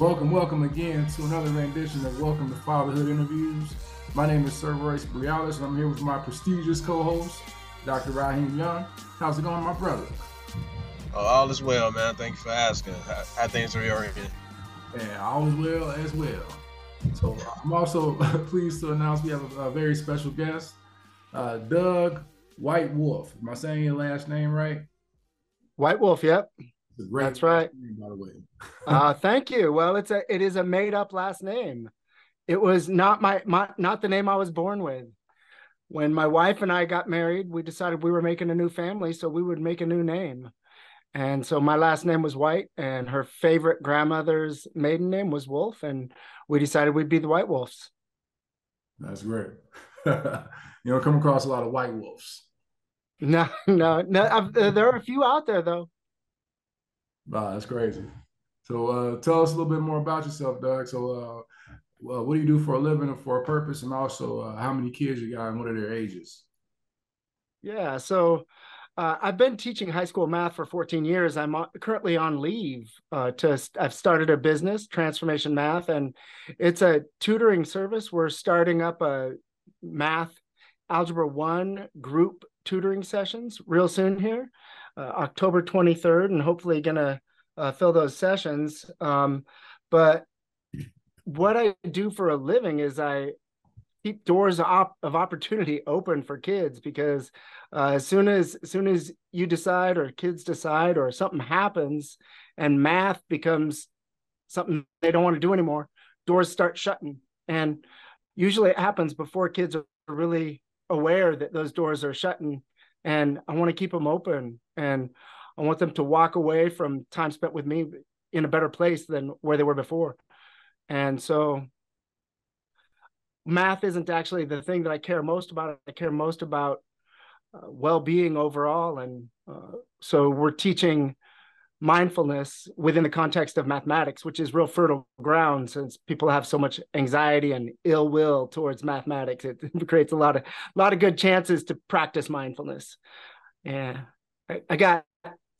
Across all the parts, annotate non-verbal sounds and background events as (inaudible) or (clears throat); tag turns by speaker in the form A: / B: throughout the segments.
A: Welcome, welcome again to another rendition of Welcome to Fatherhood Interviews. My name is Sir Royce Briales, and I'm here with my prestigious co-host, Dr. Raheem Young. How's it going, my brother?
B: Oh, all is well, man. Thank you for asking. How, how things are your end?
A: Yeah, all is well as well. So I'm also (laughs) pleased to announce we have a, a very special guest, uh, Doug Whitewolff. Am I saying your last name right?
C: Whitewolff, yep. That's right.
A: Name, by the way. (laughs)
C: uh, thank you. Well, it's a it is a made up last name. It was not my, my not the name I was born with. When my wife and I got married, we decided we were making a new family, so we would make a new name. And so my last name was White, and her favorite grandmother's maiden name was Wolf, and we decided we'd be the White Wolves.
A: That's great. (laughs) you don't come across a lot of white wolves.
C: No, (laughs) no, no. I've, uh, there are a few out there though.
A: Wow, that's crazy. So uh, tell us a little bit more about yourself, Doug. So uh, well, what do you do for a living and for a purpose, and also uh, how many kids you got and what are their ages?
C: Yeah, so uh, I've been teaching high school math for 14 years. I'm currently on leave uh, to. I've started a business, Transformation Math, and it's a tutoring service. We're starting up a math algebra one group tutoring sessions real soon here, uh, October 23rd, and hopefully gonna uh, fill those sessions. Um, but what I do for a living is I keep doors op- of opportunity open for kids because uh, as soon as as soon as you decide or kids decide or something happens and math becomes something they don't want to do anymore doors start shutting and usually it happens before kids are really aware that those doors are shutting and i want to keep them open and i want them to walk away from time spent with me in a better place than where they were before and so math isn't actually the thing that I care most about. I care most about uh, well-being overall, and uh, so we're teaching mindfulness within the context of mathematics, which is real fertile ground since people have so much anxiety and ill will towards mathematics. It, (laughs) creates a lot of a lot of good chances to practice mindfulness. Yeah, I, I got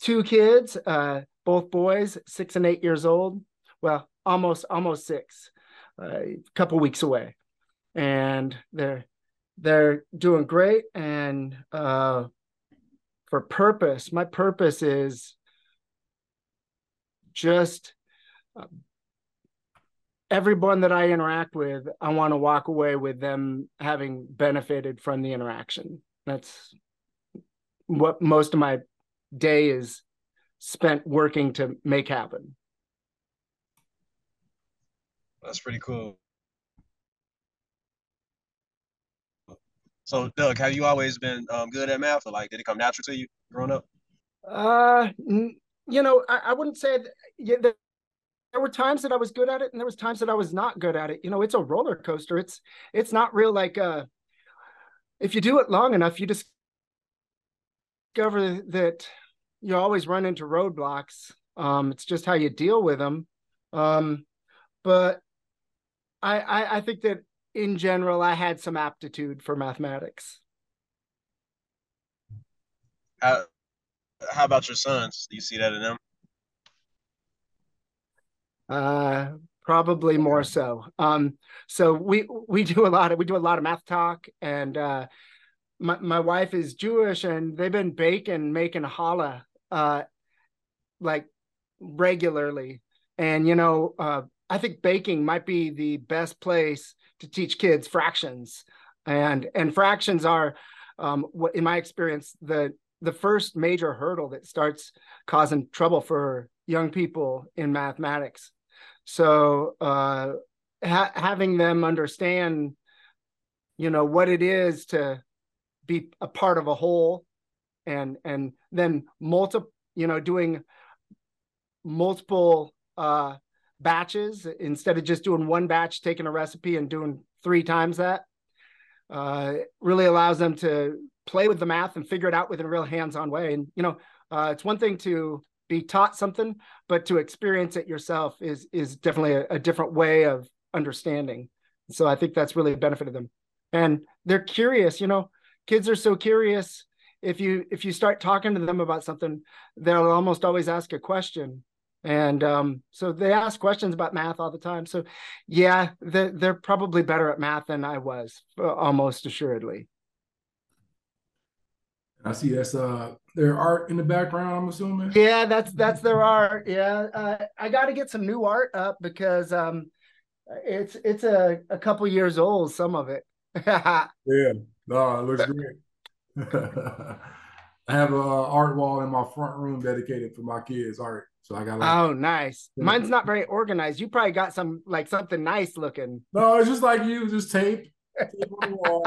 C: two kids, uh, both boys, six and eight years old. Well, almost almost six, uh, a couple weeks away. And they're they're doing great. And uh, for purpose my purpose is just uh, everyone that i interact with i want to walk away with them having benefited from the interaction. That's what most of my day is spent working to make happen
B: that's pretty cool So, Doug, have you always been um, good at math, or like did it come natural to you growing up?
C: Uh, you know, I, I wouldn't say that, yeah, there, there were times that I was good at it, and there was times that I was not good at it. You know, it's a roller coaster. It's it's not real like uh, if you do it long enough, you discover that you always run into roadblocks. Um, it's just how you deal with them. Um, but I, I, I think that in general, I had some aptitude for mathematics.
B: How, how about your sons? Do you see that in them?
C: Uh, probably more so. Um, so we we do a lot of we do a lot of math talk, and uh, my my wife is Jewish, and they've been baking making challah uh, like regularly, and you know uh, I think baking might be the best place to teach kids fractions. And and fractions are um, what in my experience the the first major hurdle that starts causing trouble for young people in mathematics. So uh, ha- having them understand you know what it is to be a part of a whole and and then multi you know doing multiple uh batches instead of just doing one batch, taking a recipe and doing three times that. Uh, really allows them to play with the math and figure it out within a real hands-on way. And you know, uh, it's one thing to be taught something, but to experience it yourself is is definitely a, a different way of understanding. So I think that's really benefited them. And they're curious. You know, kids are so curious. If you if you start talking to them about something, they'll almost always ask a question and um, so they ask questions about math all the time. So, yeah, they're, they're probably better at math than I was, uh, almost assuredly.
A: I see that's uh their art in the background. I'm assuming.
C: Yeah, that's that's their art. Yeah, uh, I got to get some new art up because um, it's it's a a couple years old. Some of it. (laughs)
A: yeah, no, it looks great. I have a art wall in my front room dedicated for my kids' art. So I got
C: like, oh nice. Mine's not very organized. You probably got some like something nice looking.
A: No, it's just like you, just tape. tape on the wall.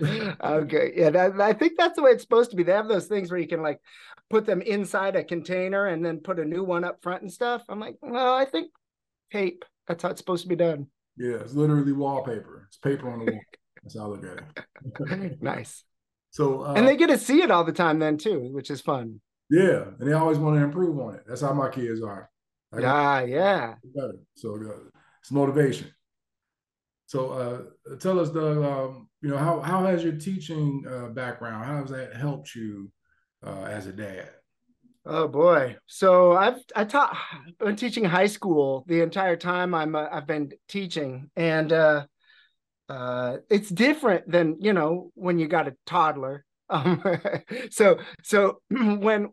C: okay, yeah, that, I think that's the way it's supposed to be. They have those things where you can like put them inside a container and then put a new one up front and stuff. I'm like, well, I think tape. That's how it's supposed to be done.
A: Yeah, it's literally wallpaper. It's paper on the wall. That's how I look at
C: it. Okay, (laughs) nice.
A: So uh,
C: and they get to see it all the time then too, which is fun.
A: Yeah, and they always want to improve on it. That's how my kids are.
C: Like, ah, yeah.
A: Better. So uh, it's motivation. So uh, tell us, the um, you know, how how has your teaching uh, background? How has that helped you uh, as a dad?
C: Oh boy! So I've I taught been teaching high school the entire time I'm uh, I've been teaching, and uh, uh, it's different than you know when you got a toddler (laughs) um, so so (clears throat) when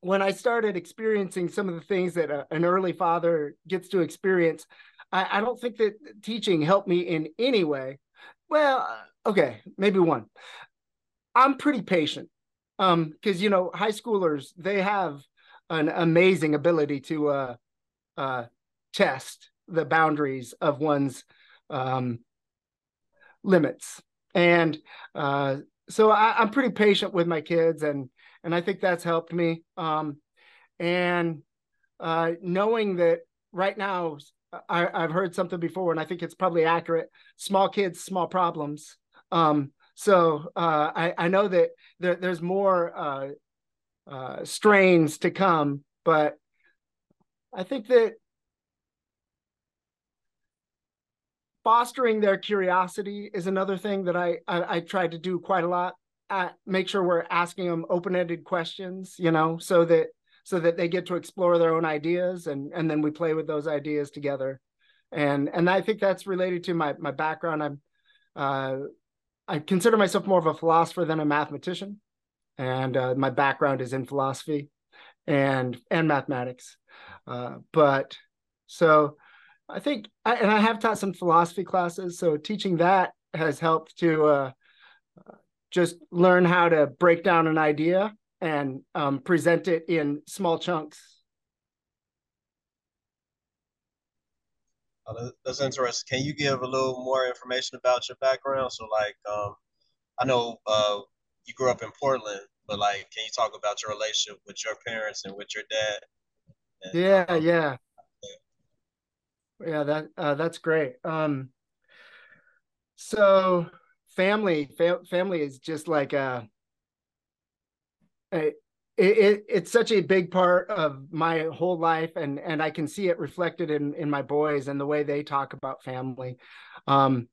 C: when I started experiencing some of the things that a, an early father gets to experience, I, I don't think that teaching helped me in any way. Well, uh, okay, maybe one. I'm pretty patient um because you know high schoolers they have an amazing ability to uh uh test the boundaries of one's um limits and uh so I, am pretty patient with my kids, and and I think that's helped me. Um, and uh, knowing that right now, I, I've heard something before, and I think it's probably accurate. Small kids, small problems. Um, so uh, I, I know that there, there's more uh, uh, strains to come, but I think that fostering their curiosity is another thing that I I, I try to do quite a lot. Uh, make sure we're asking them open-ended questions, you know, so that so that they get to explore their own ideas, and and then we play with those ideas together. And and I think that's related to my my background. I'm uh, I consider myself more of a philosopher than a mathematician, and uh, my background is in philosophy and and mathematics. Uh, but so I think, and I have taught some philosophy classes, so teaching that has helped to uh, just learn how to break down an idea and um, present it in small chunks.
B: Oh, that's interesting. Can you give a little more information about your background? So, like, um, I know uh, you grew up in Portland, but like, can you talk about your relationship with your parents and with your dad?
C: And, yeah, um, yeah yeah that uh, that's great. Um so family fa- family is just like a, a it, it, it's such a big part of my whole life and and i can see it reflected in in my boys and the way they talk about family. Um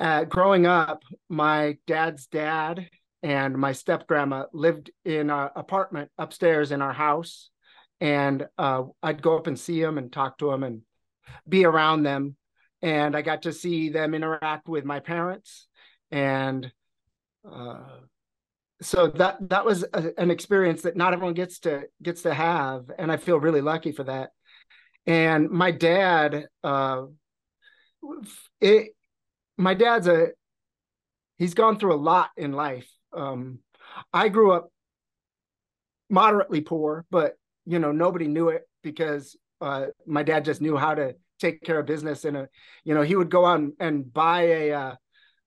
C: uh, growing up my dad's dad and my step grandma lived in an apartment upstairs in our house and uh, i'd go up and see him and talk to him and be around them. And i got to see them interact with my parents. And uh, so that that was a, an experience that not everyone gets to gets to have. And i feel really lucky for that. And my dad uh it my dad's a he's gone through a lot in life. Um i grew up moderately poor but you know nobody knew it because uh, my dad just knew how to take care of business in a you know he would go out and, and buy a uh,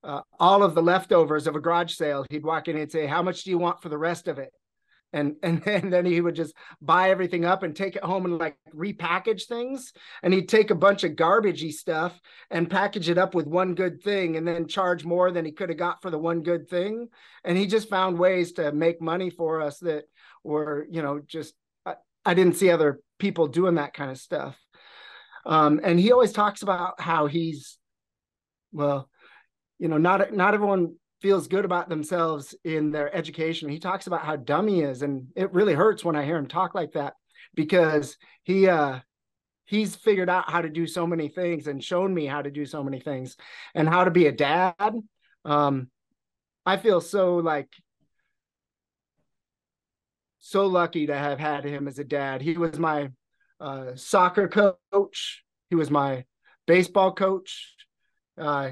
C: uh, all of the leftovers of a garage sale. He'd walk in and say how much do you want for the rest of it? And (laughs) and then, then he would just buy everything up and take it home and like repackage things. And he'd take a bunch of garbagey stuff and package it up with one good thing and then charge more than he could have got for the one good thing. And he just found ways to make money for us that were you know just I, I didn't see other people doing that kind of stuff. Um, and he always talks about how he's, well, you know, not not everyone feels good about themselves in their education. He talks about how dumb he is, and it really hurts when I hear him talk like that. because he uh he's figured out how to do so many things and shown me how to do so many things and how to be a dad um i feel so like so lucky to have had him as a dad. He was my uh, soccer coach. He was my baseball coach. Uh,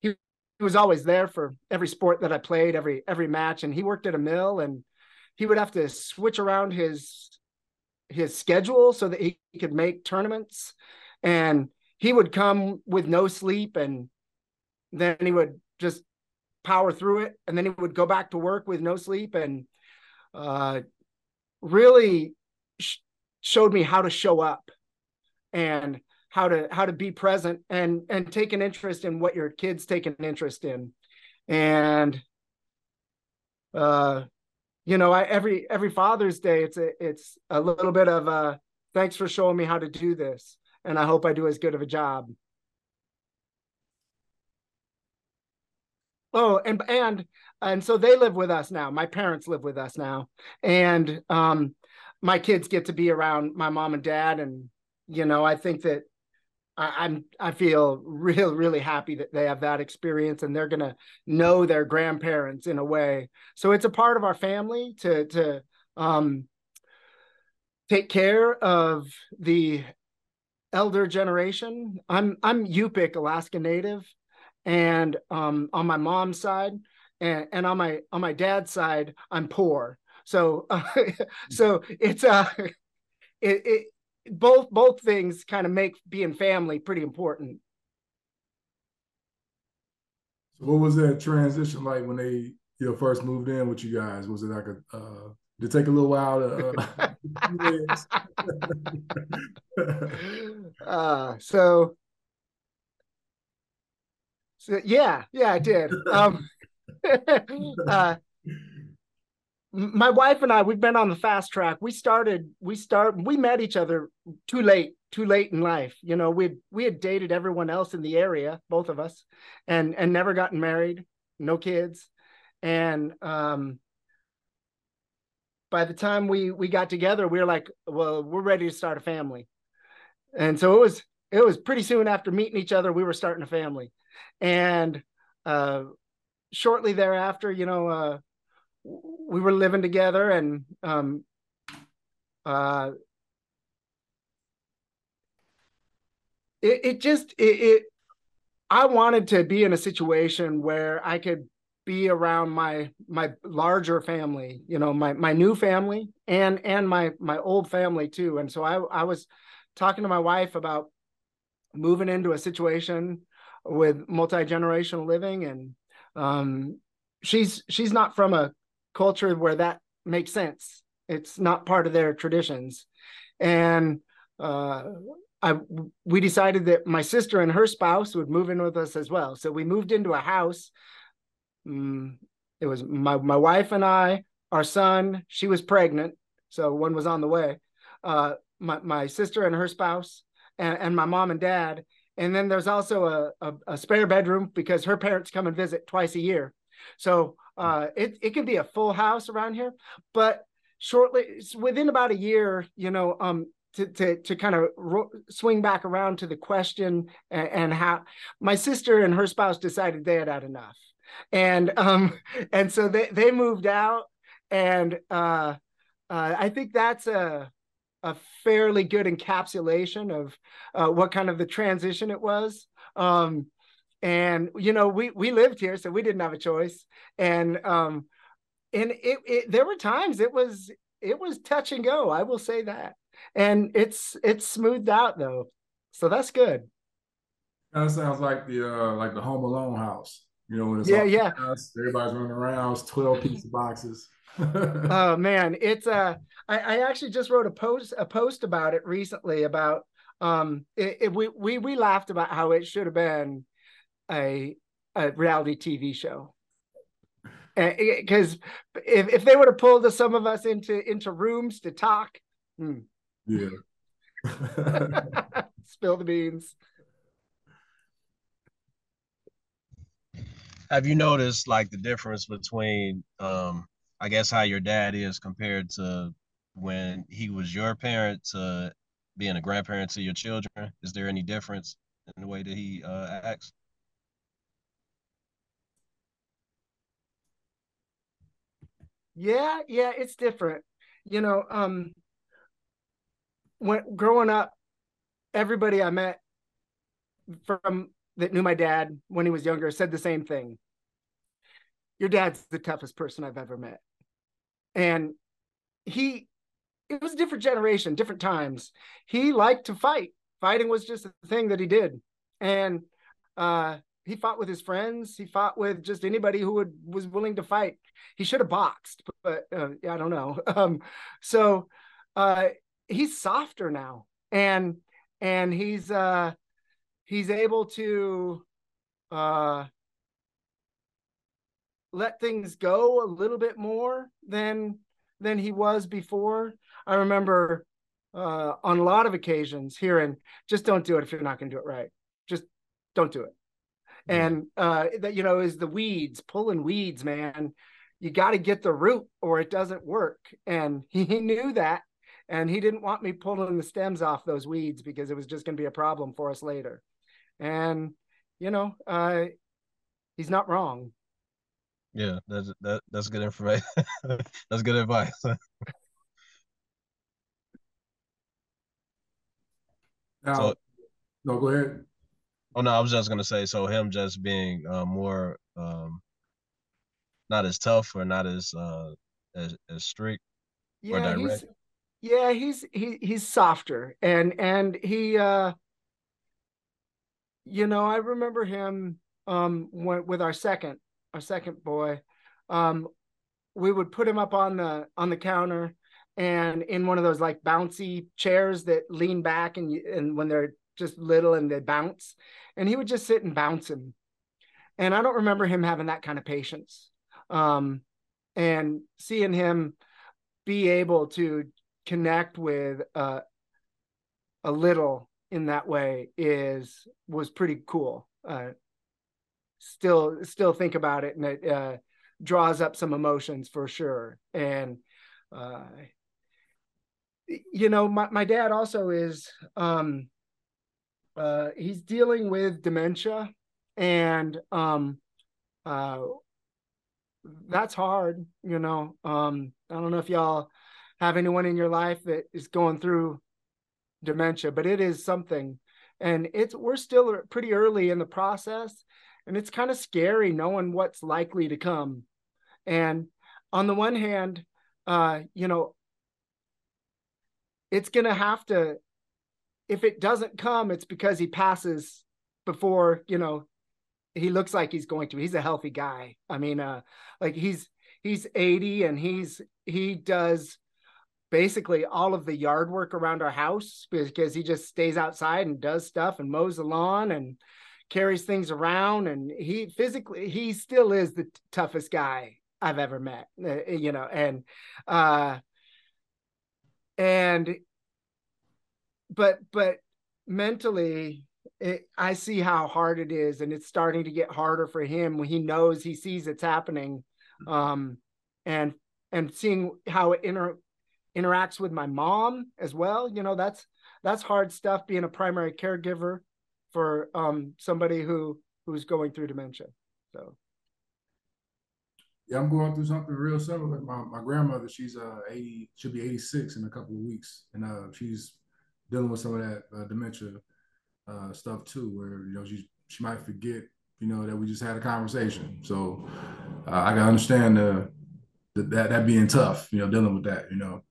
C: he, he was always there for every sport that i played every every match and he worked at a mill and he would have to switch around his his schedule so that he could make tournaments. And he would come with no sleep and then he would just power through it and then he would go back to work with no sleep. And uh, really sh- showed me how to show up and how to how to be present and and take an interest in what your kids take an interest in and uh you know, I, every every Father's Day, it's a it's a little bit of a thanks for showing me how to do this, and I hope I do as good of a job. Oh, and and and so they live with us now. My parents live with us now, and um, my kids get to be around my mom and dad, and you know, I think that I, am I feel (laughs) real really happy that they have that experience and they're gonna know their grandparents in a way. So it's a part of our family to to um, take care of the elder generation. I'm I'm Yupik Alaska Native, and um, on my mom's side, and, and on my on my dad's side, I'm poor. So uh, (laughs) so it's uh (laughs) it, it both both things kind of make being family pretty important.
A: So what was that transition like when they you know first moved in with you guys? Was it like a uh, did it take a little while to
C: uh, (laughs) uh so yeah, yeah, I did. Um (laughs) uh my wife and I, we've been on the fast track. We started, we start, we met each other too late, too late in life. You know, we we had dated everyone else in the area, both of us, and and never gotten married, no kids, and um, by the time we we got together, we were like, well, we're ready to start a family, and so it was it was pretty soon after meeting each other, we were starting a family, and uh, shortly thereafter, you know. Uh, we were living together and um, uh, it, it just it, it i wanted to be in a situation where i could be around my my larger family you know my my new family and and my my old family too and so i i was talking to my wife about moving into a situation with multi-generational living and um she's she's not from a culture where that makes sense. It's not part of their traditions. And uh, I we decided that my sister and her spouse would move in with us as well. So we moved into a house. Um, it was my my wife and I, our son. She was pregnant, so one was on the way. Uh, my my sister and her spouse, and, and my mom and dad. And then there's also a, a, a spare bedroom because her parents come and visit twice a year. So uh, it it can be a full house around here, but shortly within about a year, you know, um, to to to kind of ro- swing back around to the question and, and, how my sister and her spouse decided they had had enough, and um and so they they moved out, and uh, uh I think that's a a fairly good encapsulation of uh, what kind of the transition it was. Um, and you know we we lived here so we didn't have a choice. And um and it, it there were times it was it was touch and go i will say that. And it's it's smoothed out though. So that's good.
A: That sounds like the uh like the home alone house. You know when it's
C: yeah yeah.
A: house, everybody's running around it's 12 pizza boxes (laughs)
C: oh man it's uh I, I actually just wrote a post a post about it recently about um it, it, we we we laughed about how it should have been a a reality TV show. Because if, if they would have pulled some of us into into rooms to talk,
A: hmm. yeah, (laughs)
C: spill the beans.
B: Have you noticed like the difference between, um, I guess, how your dad is compared to when he was your parent to being a grandparent to your children? Is there any difference in the way that he uh, acts?
C: Yeah, yeah, it's different. You know, um when growing up, everybody I met from that knew my dad when he was younger said the same thing. Your dad's the toughest person I've ever met. And he it was a different generation, different times. He liked to fight. Fighting was just a thing that he did. And uh he fought with his friends. He fought with just anybody who would was willing to fight. He should have boxed, but uh, I don't know. (laughs) Um, so uh, he's softer now, and and he's uh, he's able to uh, let things go a little bit more than than he was before. I remember uh, on a lot of occasions hearing, "Just don't do it if you're not going to do it right. Just don't do it." and uh that you know is the weeds pulling weeds man you got to get the root or it doesn't work and he, (laughs) he knew that and he didn't want me pulling the stems off those weeds because it was just going to be a problem for us later and you know uh he's not wrong
B: yeah that's that, that's good information (laughs) that's good advice (laughs)
A: now so, no go ahead
B: Oh no, I was just gonna say so him just being uh, more um, not as tough or not as uh, as, as strict
C: yeah, or direct. He's, yeah, he's he he's softer and and he uh you know, I remember him um when, with our second our second boy. Um we would put him up on the on the counter and in one of those like bouncy chairs that lean back and and when they're just little and they bounce. And he would just sit and bounce him. And I don't remember him having that kind of patience. Um, and seeing him be able to connect with uh, a little in that way is was pretty cool. Uh, still, still think about it, and it uh, draws up some emotions for sure. And uh, you know, my my dad also is um, uh, he's dealing with dementia, and um, uh, that's hard. You know, um, I don't know if y'all have anyone in your life that is going through dementia, but it is something, and it's we're still pretty early in the process, and it's kind of scary knowing what's likely to come. And on the one hand, uh, you know, it's going to have to if it doesn't come, it's because he passes before, you know, he looks like he's going to. He's a healthy guy. I mean, uh, like he's he's 80 and he's he does basically all of the yard work around our house because he just stays outside and does stuff and mows the lawn and carries things around and he physically he still is the t- toughest guy I've ever met uh, you know and uh and but but mentally it, I see how hard it is, and it's starting to get harder for him when he knows he sees it's happening, um, and and seeing how it inter- interacts with my mom as well. You know, that's that's hard stuff. Being a primary caregiver for um, somebody who who's going through dementia. So.
A: Yeah, I'm going through something real similar. My my grandmother, she's uh 80, she'll be 86 in a couple of weeks, and uh she's dealing with some of that uh, dementia uh, stuff too, where you know she she might forget, you know, that we just had a conversation. So uh, I can understand the, the, that that being tough, you know, dealing with that, you know.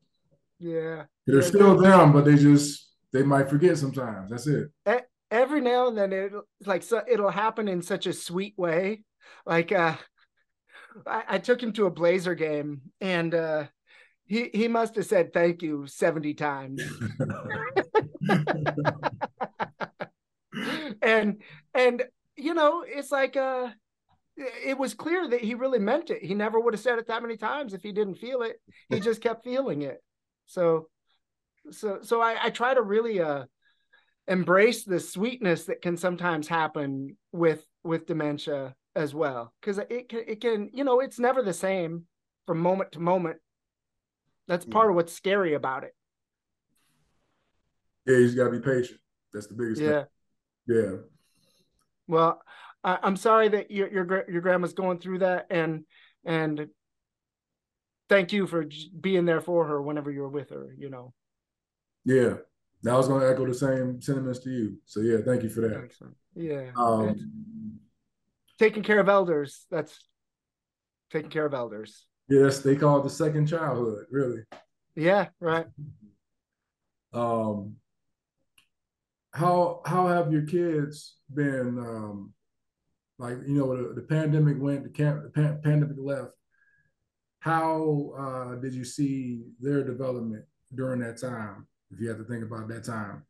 C: Yeah,
A: they're
C: yeah,
A: still them, but they just they might forget sometimes. That's it.
C: Every now and then, it like so it'll happen in such a sweet way. Like uh, I, I took him to a Blazer game, and uh, he he must have said thank you 70 times. (laughs) And and you know it's like uh it was clear that he really meant it. He never would have said it that many times if he didn't feel it. He (laughs) just kept feeling it. So so so i i try to really uh embrace the sweetness that can sometimes happen with with dementia as well because it can it can you know it's never the same from moment to moment That's mm. part of what's scary about it.
A: Yeah, you just gotta be patient. That's the biggest
C: Yeah.
A: thing. Yeah.
C: Well, I, I'm sorry that your your your grandma's going through that, and and thank you for being there for her whenever you're with her. You know.
A: Yeah. Now I was gonna echo the same sentiments to you. So yeah, thank you for that.
C: Excellent. Yeah.
A: Um,
C: taking care of elders. That's taking care of elders.
A: yes, they call it the second childhood, really.
C: Yeah. Right.
A: Um, how how have your kids been? Um, like you know, the, the pandemic went, the, camp, the pan, pandemic left. How uh, did you see their development during that time? If you have to think about that time.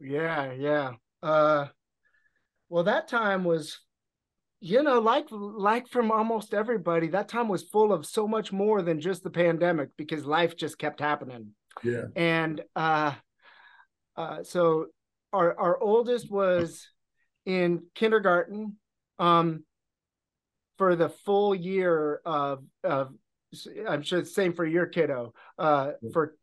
C: Yeah. Yeah. Uh. Well, that time was, you know, like like from almost everybody. That time was full of so much more than just the pandemic because life just kept happening.
A: Yeah.
C: and uh, uh, so our our oldest was in kindergarten um, for the full year of of I'm sure the same for your kiddo uh, for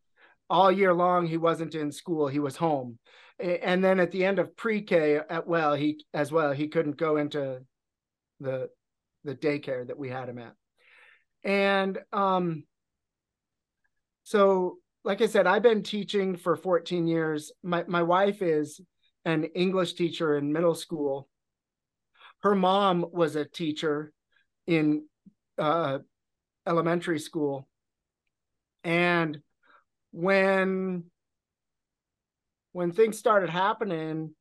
C: all year long he wasn't in school he was home and then at the end of pre-K at well he as well he couldn't go into the the daycare that we had him at and um so like I said, I've been teaching for 14 years. My my wife is an English teacher in middle school. Her mom was a teacher in uh, elementary school. And when when things started happening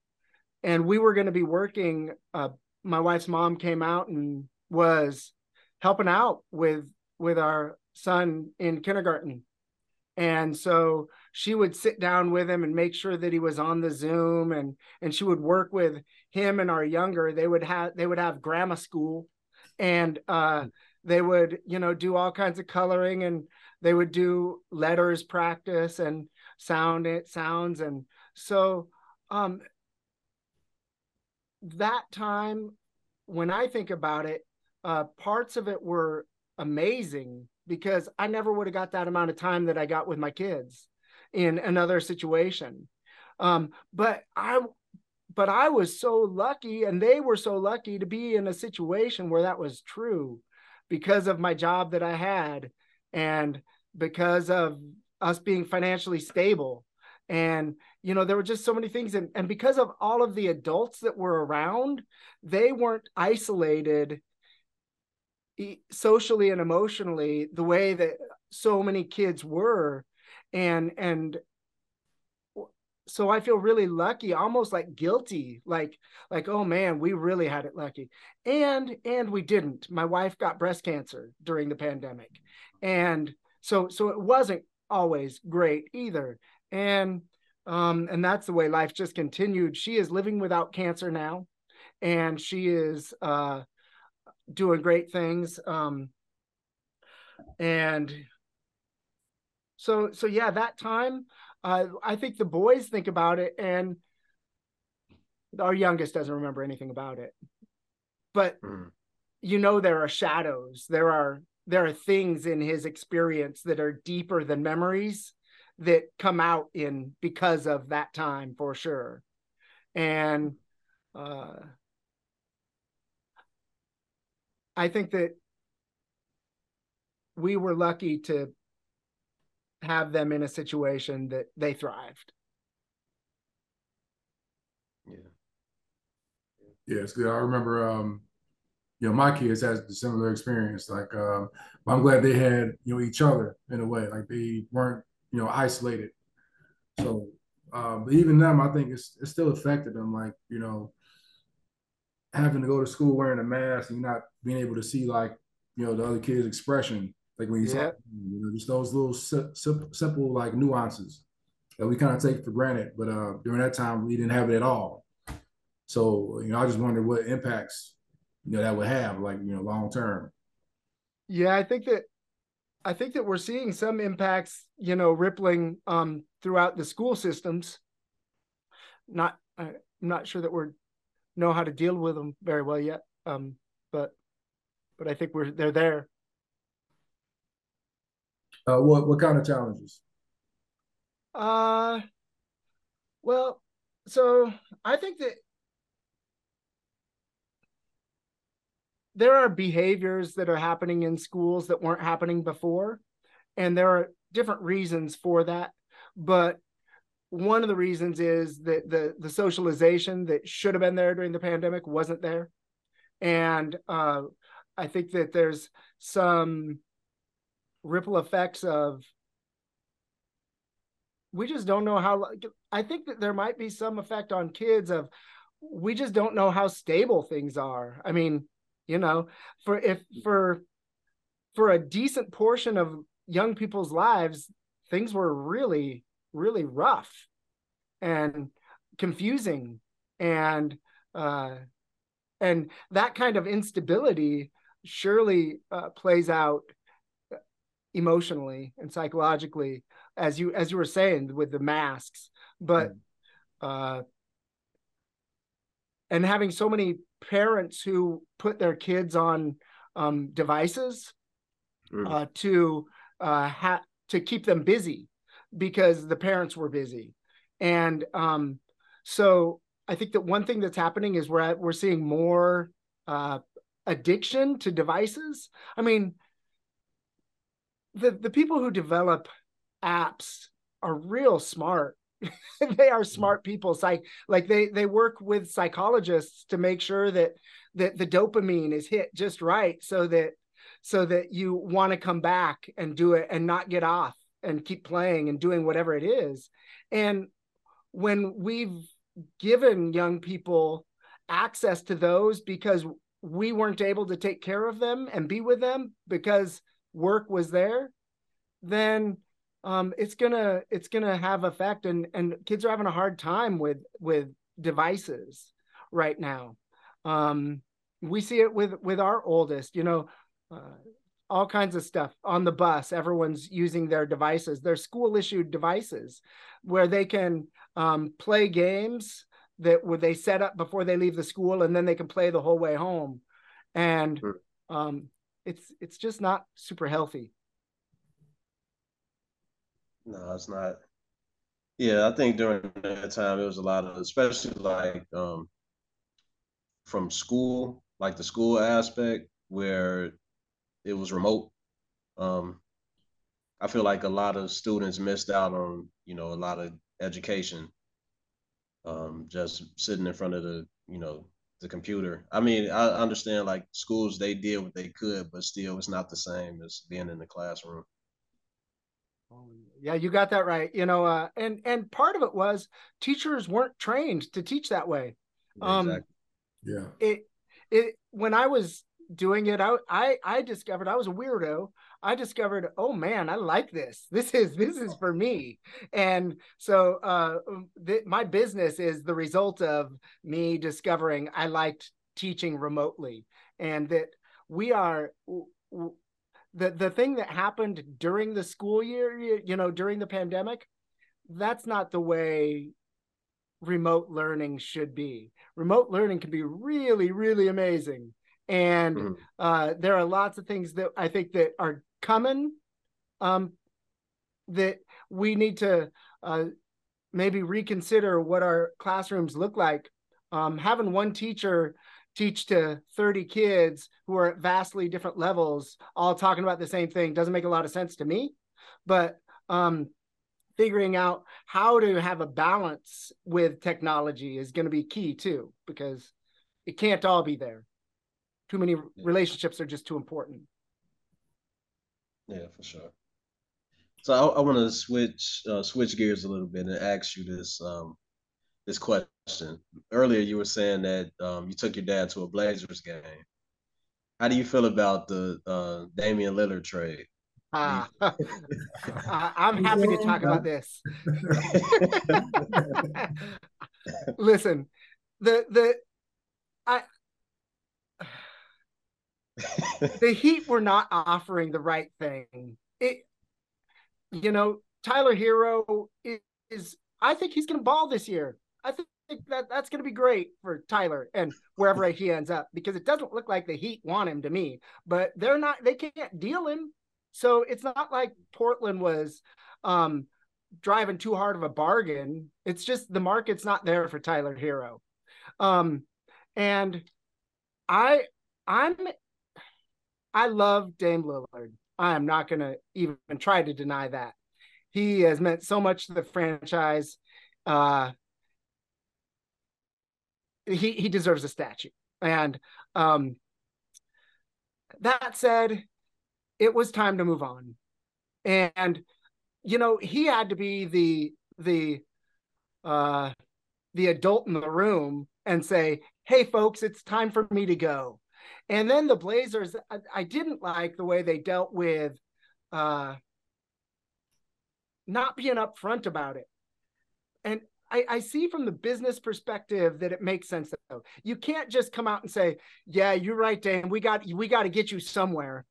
C: and we were going to be working, uh, my wife's mom came out and was helping out with with our son in kindergarten. And so she would sit down with him and make sure that he was on the zoom and and she would work with him and our younger. They would have they would have grammar school and uh they would you know do all kinds of coloring and they would do letters practice and sound it sounds and so um that time when i think about it uh parts of it were amazing because I never would have got that amount of time that I got with my kids in another situation. Um, but I, but I was so lucky, and they were so lucky to be in a situation where that was true, because of my job that I had, and because of us being financially stable, and you know there were just so many things, and and because of all of the adults that were around, they weren't isolated socially and emotionally the way that so many kids were. And and so i feel really lucky almost like guilty like like oh man we really had it lucky. And and we didn't. My wife got breast cancer during the pandemic and so so it wasn't always great either and um and that's the way life just continued she is living without cancer now and she is uh doing great things. Um, and so, so yeah, that time, uh, I think the boys think about it, and our youngest doesn't remember anything about it. But
B: Mm.
C: you know, there are shadows. There are there are things in his experience that are deeper than memories that come out in because of that time for sure. And uh, I think that we were lucky to have them in a situation that they thrived.
B: Yeah.
A: Yeah, it's good. I remember, um, you know, my kids had a similar experience. Like, um, but I'm glad they had, you know, each other in a way. Like they weren't, you know, isolated. So, um, but even them, I think it's it still affected them. Like, you know, having to go to school wearing a mask and not being able to see like, you know, the other kids' expression. Like when you
C: Yeah.
A: talk, you know, just those little si- sim- simple like nuances that we kind of take for granted. But uh, during that time, we didn't have it at all. So, you know, I just wonder what impacts, you know, that would have, like, you know, long term.
C: Yeah, I think that I think that we're seeing some impacts, you know, rippling um, throughout the school systems. Not, I'm not sure that we're know how to deal with them very well yet, um, but but I think we're they're there.
A: Uh, what what kind of challenges?
C: Uh, well, so I think that there are behaviors that are happening in schools that weren't happening before, and there are different reasons for that. But one of the reasons is that the the socialization that should have been there during the pandemic wasn't there, and uh, I think that there's some ripple effects of we just don't know how i think that there might be some effect on kids of we just don't know how stable things are i mean you know for if for for a decent portion of young people's lives things were really really rough and confusing and uh and that kind of instability surely uh, plays out emotionally and psychologically as you as you were saying with the masks. But uh and having so many parents who put their kids on um devices mm. uh to uh ha- to keep them busy because the parents were busy. And um so i think that one thing that's happening is we're at, we're seeing more uh addiction to devices. I mean the the people who develop apps are real smart (laughs) they are mm-hmm. smart people. Like like they they work with psychologists to make sure that that the dopamine is hit just right so that so that you want to come back and do it and not get off and keep playing and doing whatever it is. And when we've given young people access to those because we weren't able to take care of them and be with them because work was there, then um, it's gonna it's gonna have effect, and and kids are having a hard time with with devices right now. Um, we see it with with our oldest, you know. Uh, all kinds of stuff on the bus. Everyone's using their devices, their school issued devices, where they can um, play games that where they set up before they leave the school, and then they can play the whole way home. And um, it's it's just not super healthy.
B: No, it's not. Yeah, I think during that time it was a lot of, especially like um, from school, like the school aspect where it was remote. Um, I feel like a lot of students missed out on, you know, a lot of education. Um, just sitting in front of the, you know, the computer. I mean, I understand like schools they did what they could, but still it's not the same as being in the classroom.
C: Yeah, you got that right. You know, uh, and and part of it was teachers weren't trained to teach that way.
A: Um, exactly. Yeah.
C: It it when I was doing it, I I I discovered I was a weirdo I discovered, oh man, I like this. This is this is for me. And so uh, th- my business is the result of me discovering I liked teaching remotely, and that we are. W- the, the thing that happened during the school year, you know, during the pandemic, that's not the way remote learning should be. Remote learning can be really, really amazing and mm-hmm. uh, there are lots of things that I think that are coming um, that we need to uh, maybe reconsider what our classrooms look like. Um, having one teacher teach to 30 kids who are at vastly different levels, all talking about the same thing, doesn't make a lot of sense to me. But um, figuring out how to have a balance with technology is going to be key too, because it can't all be there. Too many relationships are just too important.
B: Yeah, for sure. So I, I want to switch uh, switch gears a little bit and ask you this um, this question. Earlier, you were saying that um, you took your dad to a Blazers game. How do you feel about the uh, Damian Lillard trade?
C: Ah, (laughs) I'm happy to talk about this. (laughs) Listen, the the I (laughs) the Heat were not offering the right thing. It, you know, Tyler Herro is, is I think he's going to ball this year. I think that that's going to be great for Tyler and wherever he ends up because it doesn't look like the Heat want him to me, but they're not, they can't deal him. So it's not like Portland was um, driving too hard of a bargain. It's just the market's not there for Tyler Herro. Um, and I I'm I love Dame Lillard. I am not going to even try to deny that. He has meant so much to the franchise. Uh, he he deserves a statue. And um, that said, it was time to move on. And you know, he had to be the the uh the adult in the room and say, "Hey folks, it's time for me to go." And then the Blazers, I, I didn't like the way they dealt with uh not being upfront about it. And I, I, see from the business perspective that it makes sense though. You can't just come out and say, "Yeah, you're right, Dan. We got we got to get you somewhere,"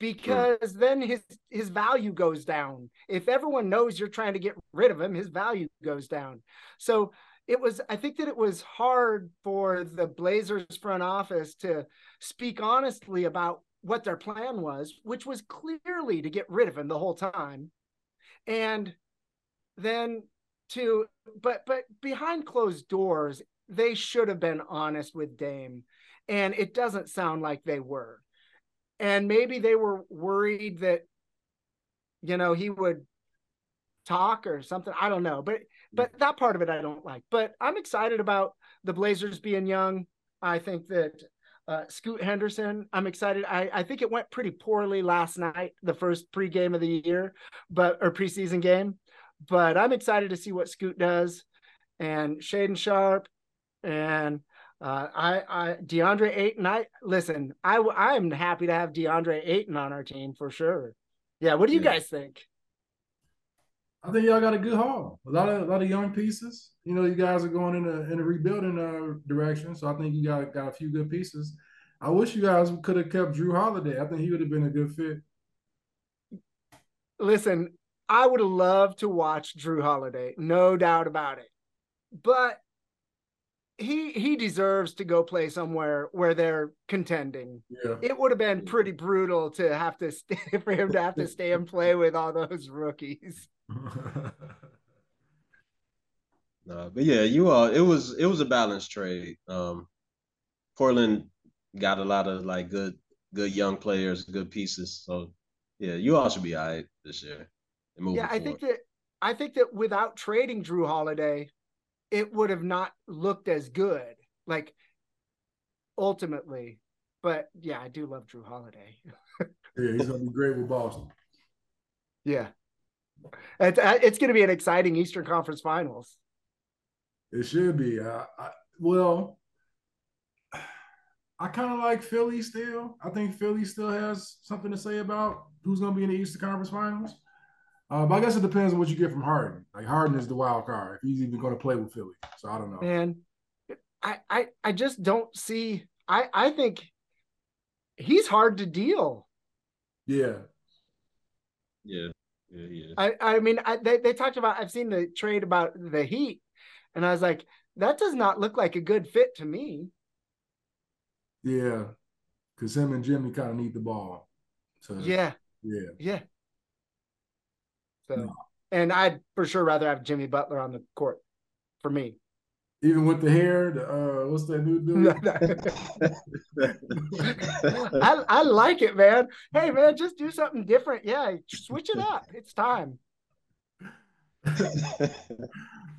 C: hmm. because then his his value goes down. If everyone knows you're trying to get rid of him, his value goes down. So it was. I think that it was hard for the Blazers front office to speak honestly about what their plan was, which was clearly to get rid of him the whole time, and then to but but behind closed doors they should have been honest with Dame. And it doesn't sound like they were. And maybe they were worried that you know he would talk or something. I don't know. But but that part of it i don't like. But i'm excited about the blazers being young. I think that uh, Scoot Henderson, I'm excited. I, I think it went pretty poorly last night, the first pregame of the year, but or preseason game but I'm excited to see what Scoot does and Shaedon Sharpe and uh, I, I DeAndre Ayton. I listen. I I'm happy to have DeAndre Ayton on our team for sure. Yeah. What do you yeah. guys think?
A: I think y'all got a good haul. A lot of a lot of young pieces. You know, you guys are going in a in a rebuilding uh, direction, so I think you got got a few good pieces. I wish you guys could have kept Jrue Holiday. I think he would have been a good fit.
C: Listen, I would have loved to watch Jrue Holiday, no doubt about it. But he he deserves to go play somewhere where they're contending.
A: Yeah.
C: It would have been pretty brutal to have to stay (laughs) for him to have to stay and play with all those rookies. (laughs)
B: no, but yeah, you all it was it was a balanced trade. Um Portland got a lot of like good good young players, good pieces. So yeah, you all should be all right this year
C: yeah, I think that I think that without trading Jrue Holiday, it would have not looked as good. Like ultimately, but yeah, I do love Jrue Holiday. (laughs)
A: yeah, he's gonna be great with Boston.
C: Yeah, it's uh, it's gonna be an exciting Eastern Conference Finals.
A: It should be. Uh, I, well, I kind of like Philly still. I think Philly still has something to say about who's going to be in the Eastern Conference Finals. Uh, but I guess it depends on what you get from Harden. Like Harden is the wild card if he's even going to play with Philly. So I don't know.
C: Man, I I, I just don't see. I I think he's hard to deal.
A: Yeah.
B: Yeah. Yeah, yeah.
C: I, I mean, I, they, they talked about, I've seen the trade about the Heat, and I was like, that does not look like a good fit to me.
A: Yeah. Because him and Jimmy kind of need the ball.
C: So, yeah.
A: Yeah.
C: Yeah. So, no. and I'd for sure rather have Jimmy Butler on the court for me.
A: Even with the hair, the, uh, what's that new dude? (laughs)
C: I, I like it, man. Hey, man, just do something different. Yeah, switch it up. It's time. (laughs)
A: hey,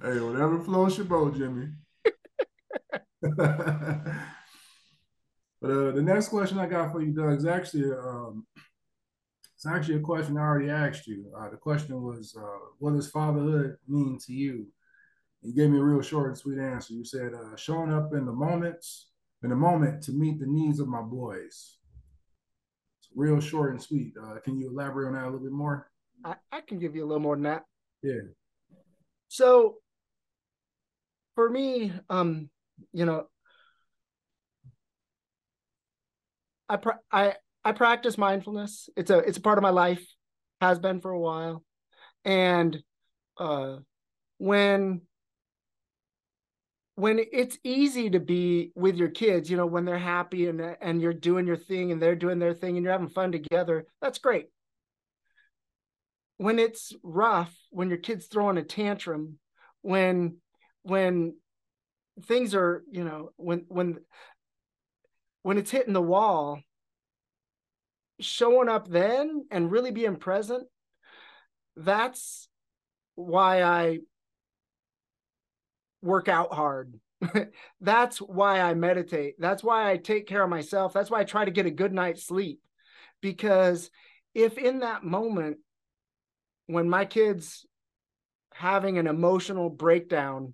A: whatever floats your boat, Jimmy. (laughs) but uh, the next question I got for you, Doug, is actually um, it's actually a question I already asked you. Uh, the question was, uh, what does fatherhood mean to you? You gave me a real short and sweet answer. You said, uh, showing up in the moments, in the moment to meet the needs of my boys. It's real short and sweet. Uh, can you elaborate on that a little bit more?
C: I, I can give you a little more than that.
A: Yeah.
C: So for me, um, you know, I, I I practice mindfulness. It's a it's a part of my life, has been for a while. And uh when when it's easy to be with your kids, you know, when they're happy and and you're doing your thing and they're doing their thing and you're having fun together, that's great. when it's rough, when your kid's throwing a tantrum, when when things are, you know, when when when it's hitting the wall, showing up then and really being present, that's why I work out hard. (laughs) that's why I meditate. That's why I take care of myself. That's why I try to get a good night's sleep. Because if in that moment when my kids having an emotional breakdown,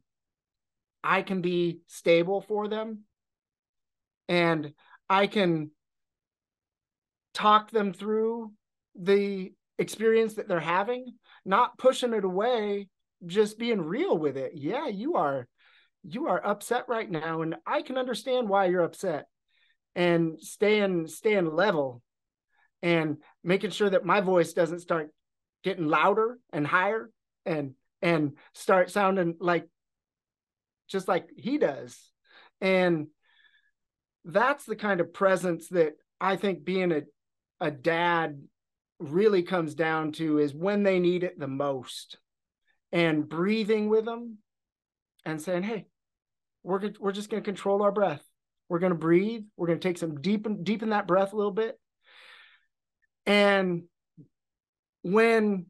C: I can be stable for them and I can talk them through the experience that they're having, not pushing it away, just being real with it. Yeah, you are you are upset right now and I can understand why you're upset and staying staying level and making sure that my voice doesn't start getting louder and higher and and start sounding like just like he does and that's the kind of presence that i think being a, a dad really comes down to is when they need it the most. And breathing with them and saying hey we're, we're just going to control our breath. We're going to breathe. We're going to take some deep deepen that breath a little bit. And when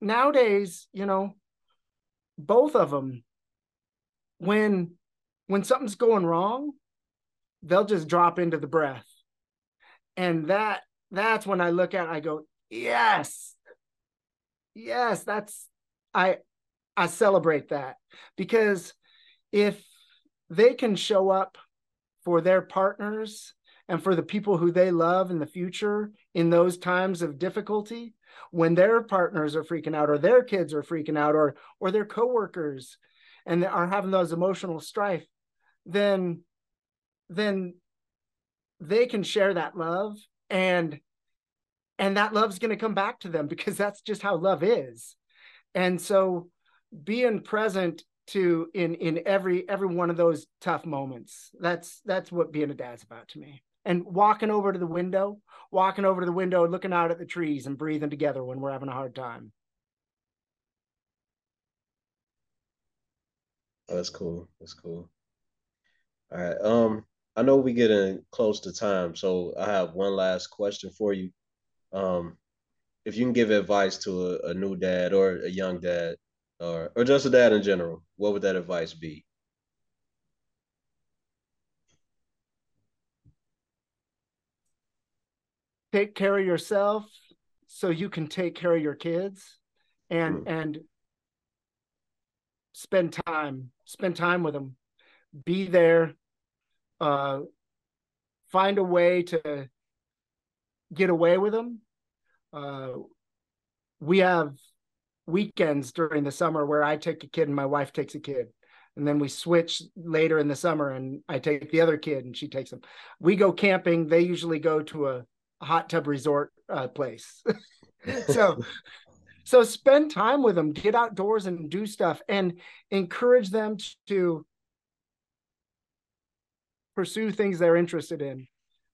C: nowadays, you know, both of them, when when something's going wrong, they'll just drop into the breath. And that that's when I look at I go, yes. Yes, that's I I celebrate that because if they can show up for their partners and for the people who they love in the future in those times of difficulty when their partners are freaking out or their kids are freaking out or or their coworkers and are having those emotional strife then then they can share that love and and that love's going to come back to them (laughs) because that's just how love is and so being present to in in every every one of those tough moments that's that's what being a dad's about to me and walking over to the window, walking over to the window and looking out at the trees and breathing together when we're having a hard time.
B: Oh, that's cool. That's cool. All right. Um, I know we're getting close to time, so I have one last question for you. Um, if you can give advice to a, a new dad or a young dad, or or just a dad in general, what would that advice be?
C: take care of yourself so you can take care of your kids and mm. and spend time spend time with them be there uh find a way to get away with them uh we have weekends during the summer where I take a kid and my wife takes a kid and then we switch later in the summer and I take the other kid and she takes them. We go camping. They usually go to a hot tub resort uh, place. (laughs) so so spend time with them, get outdoors and do stuff and encourage them to pursue things they're interested in.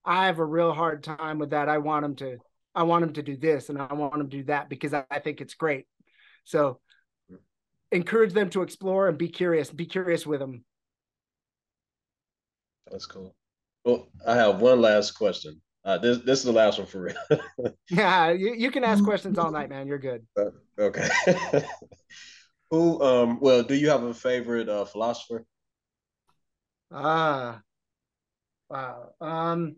C: I have a real hard time with that. I want them to I want them to do this and I want them to do that because I, I think it's great. So encourage them to explore and be curious. Be curious with them.
B: That's cool. Well, I have one last question. Uh, this this is the last one for real. (laughs)
C: yeah, you, you can ask questions all night, man. You're good.
B: Uh, okay. (laughs) Who? Um. Well, do you have a favorite uh, philosopher?
C: Ah. Wow. Um.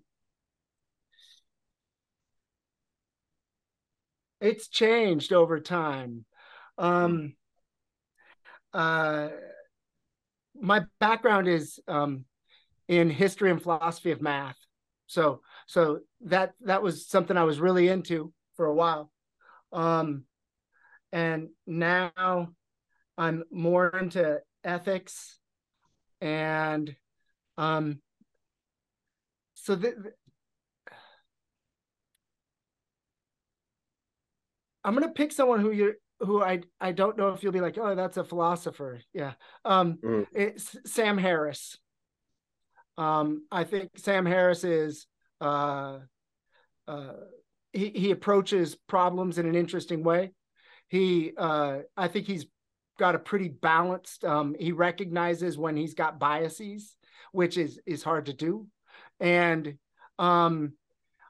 C: It's changed over time. Um. Uh. My background is um, in history and philosophy of math. So so that that was something I was really into for a while. Um, and now I'm more into ethics and um so the, I'm gonna pick someone who you who I I don't know if you'll be like, oh, that's a philosopher. Yeah. Um mm. it's Sam Harris. Um, I think Sam Harris is uh, uh, he, he approaches problems in an interesting way. he uh, I think he's got a pretty balanced. Um, he recognizes when he's got biases, which is is hard to do, and um,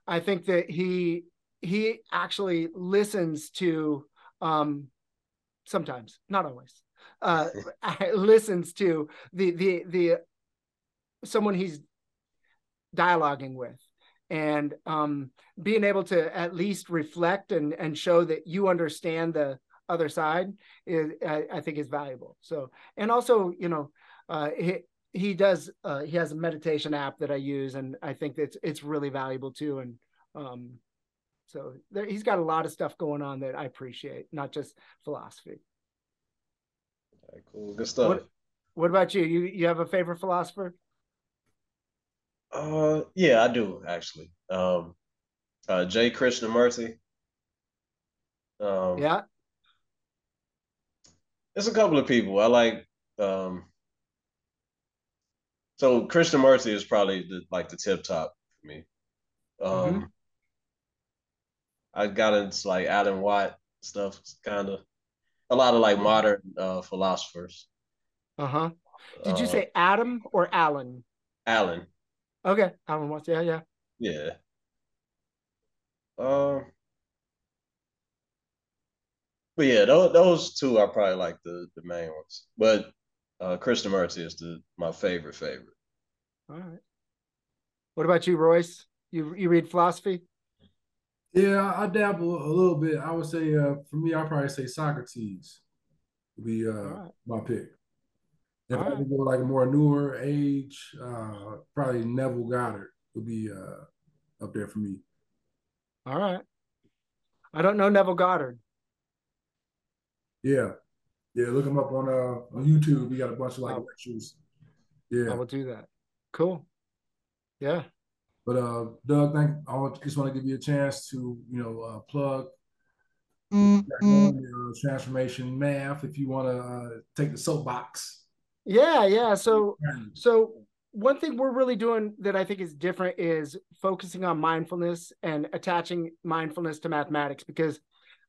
C: I think that he he actually listens to um, sometimes, not always, uh, (laughs) (laughs) listens to the the the someone he's dialoguing with and um, being able to at least reflect and and show that you understand the other side is I, I think is valuable. So and also you know uh, he he does uh, he has a meditation app that I use and I think it's it's really valuable too and um, so there, he's got a lot of stuff going on that I appreciate, not just philosophy.
B: cool, good stuff.
C: What, what about you? You you have a favorite philosopher?
B: Uh, yeah, I do actually. Um, uh, J. Krishnamurti.
C: Um, yeah.
B: There's a couple of people I like. Um, so Krishnamurti is probably the, like the tip top for me. Um, mm-hmm. I got into like Alan Watt stuff, kind of a lot of like modern uh, philosophers.
C: Uh huh. Did you uh, say Adam or Alan?
B: Alan.
C: Okay, Alan Watts. Yeah, yeah.
B: Yeah. Um. But yeah, those, those two are probably like the the main ones. But uh Krishnamurti is the my favorite favorite.
C: All right. What about you, Royce? You you read philosophy?
A: Yeah, I dabble a little bit. I would say uh for me, I'll probably say Socrates would be uh right. my pick. If All I could go like a more newer age, uh, probably Neville Goddard would be uh, up there for me.
C: All right. I don't know Neville Goddard.
A: Yeah. Yeah, look him up on uh on YouTube. We got a bunch of like oh. lectures. Yeah.
C: I will do that. Cool. Yeah.
A: But uh Doug, thank I just want to give you a chance to, you know, uh, plug mm-hmm. your transformation math if you want to uh, take the soapbox.
C: Yeah, yeah. So so one thing we're really doing that I think is different is focusing on mindfulness and attaching mindfulness to mathematics because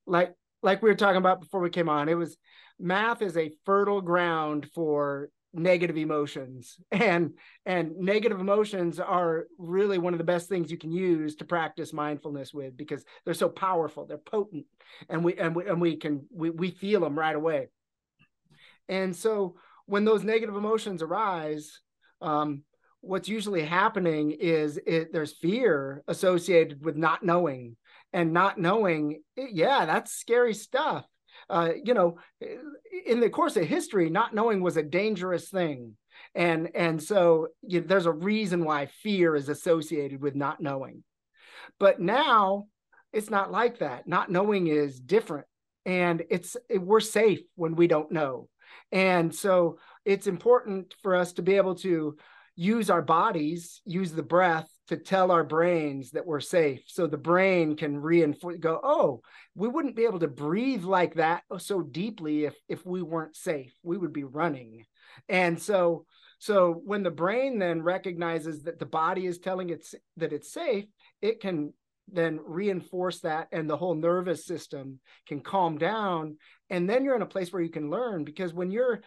C: like like we were talking about before we came on, it was math is a fertile ground for negative emotions. (laughs) And and negative emotions are really one of the best things you can use to practice mindfulness with because they're so powerful they're potent and we and we and we can we, we feel them right away. And so when those negative emotions arise, um, what's usually happening is it, there's fear associated with not knowing and not knowing yeah that's scary stuff uh, you know in the course of history not knowing was a dangerous thing. And and so you know, there's a reason why fear is associated with not knowing. But now it's not like that. Not knowing is different. And it's it, we're safe when we don't know. And so it's important for us to be able to use our bodies, use the breath to tell our brains that we're safe. So the brain can reinforce, go, oh, we wouldn't be able to breathe like that oh, so deeply if if we weren't safe. We would be running. And so so when the brain then recognizes that the body is telling it that it's safe, it can then reinforce that and the whole nervous system can calm down. And then you're in a place where you can learn because when you're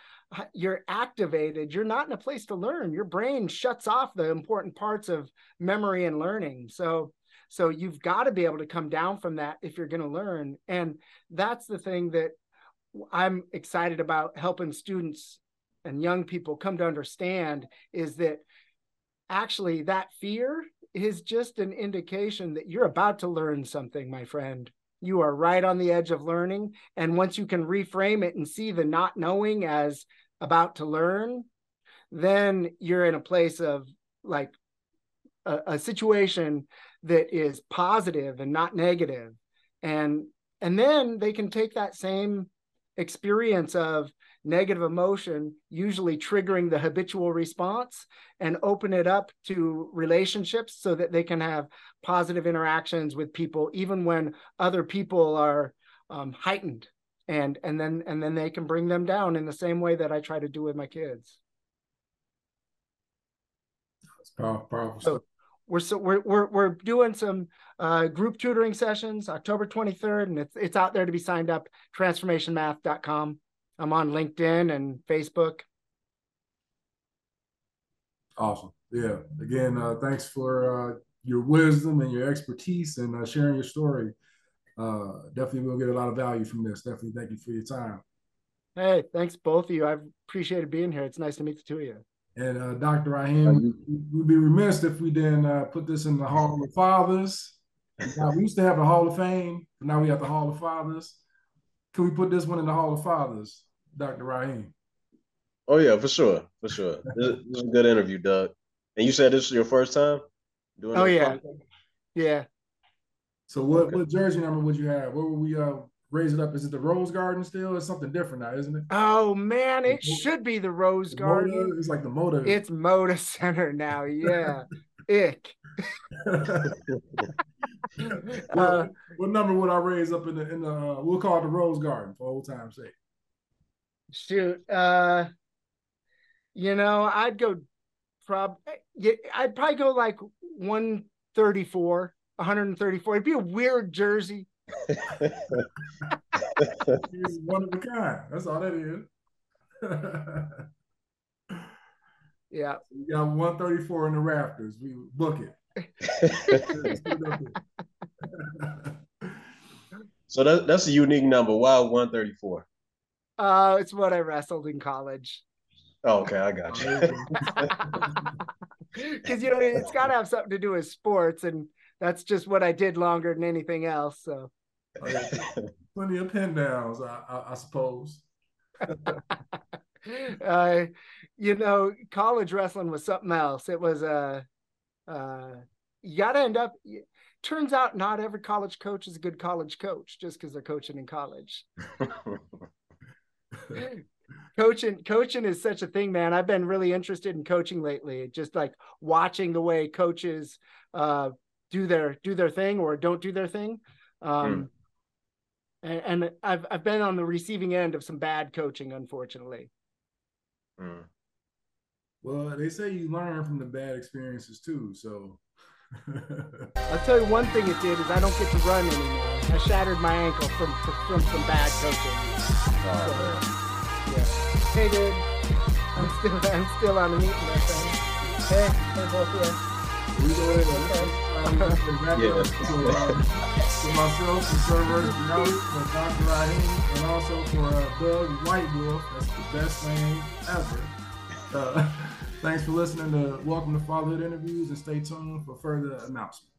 C: you're activated you're not in a place to learn. Your brain shuts off the important parts of memory and learning. So so you've got to be able to come down from that if you're going to learn. And that's the thing that i'm excited about helping students and young people come to understand is that actually that fear is just an indication that you're about to learn something, my friend. You are right on the edge of learning. And once you can reframe it and see the not knowing as about to learn, then you're in a place of like a, a situation that is positive and not negative. And and then they can take that same experience of negative emotion, usually triggering the habitual response, and open it up to relationships so that they can have positive interactions with people, even when other people are um, heightened. And and then and then they can bring them down in the same way that I try to do with my kids.
A: That's powerful. powerful
C: so, we're so we're we're we're doing some uh, group tutoring sessions October 23rd, and it's it's out there to be signed up. Transformationmath.com. I'm on LinkedIn and Facebook.
A: Awesome. Yeah. Again, uh, thanks for uh, your wisdom and your expertise and uh, sharing your story. Uh, definitely, we'll get a lot of value from this. Definitely, thank you for your time.
C: Hey, thanks both of you. I've appreciated being here. It's nice to meet the two of you.
A: And uh, Dr. Raheem, we'd be remiss if we didn't uh, put this in the Hall of Fathers. Now, we used to have the Hall of Fame, but now we have the Hall of Fathers. Can we put this one in the Hall of Fathers, Dr. Raheem?
D: Oh yeah, for sure, for sure. This, this is a good interview, Doug. And you said this is your first time
C: doing. Oh yeah, podcast? yeah.
A: So what okay. what jersey number would you have? What would we uh raise it up? Is it the Rose Garden still? It's something different now, isn't it?
C: Oh man, it should be the Rose the Garden.
A: Moda, it's like the Moda.
C: It's Moda Center now. Yeah, ick. (laughs)
A: what, uh, what, number would I raise up in the in the? Uh, we'll call it the Rose Garden for old time's sake.
C: Shoot, uh, you know, I'd go prob. Yeah, I'd probably go like one thirty four. 134. It'd be a weird jersey.
A: He's one of a kind. That's all that is. (laughs)
C: yeah.
A: We got 134 in the rafters. We book it. (laughs)
D: so that, that's a unique number. Why 134?
C: Uh, it's what I wrestled in college.
D: Oh, okay, I got you.
C: Because (laughs) you know it's got to have something to do with sports, and that's just what I did longer than anything else. So (laughs)
A: plenty of pin downs, I, I, I suppose. (laughs)
C: uh, you know, college wrestling was something else. It was uh, uh, you got to end up. Turns out, not every college coach is a good college coach just because they're coaching in college. (laughs) coaching coaching is such a thing man i've been really interested in coaching lately just like watching the way coaches uh, do their do their thing or don't do their thing. Um, mm. and, and, I've I've been on the receiving end of some bad coaching, unfortunately.
A: Mm. Well, they say you learn from the bad experiences too. So (laughs)
C: I'll tell you one thing it did is I don't get to run anymore. I shattered my ankle from from some bad coaching. So, yeah. Hey, dude. I'm still (laughs) I'm still on the meeting, my friend. Hey, hey, both of you. We go ahead yeah. to, um, to myself, the server, for Dr. Raheem, and also for uh, Doug Whitewolff. That's the best name ever. Uh, (laughs) thanks for listening to Welcome to Fatherhood Interviews and stay tuned for further announcements.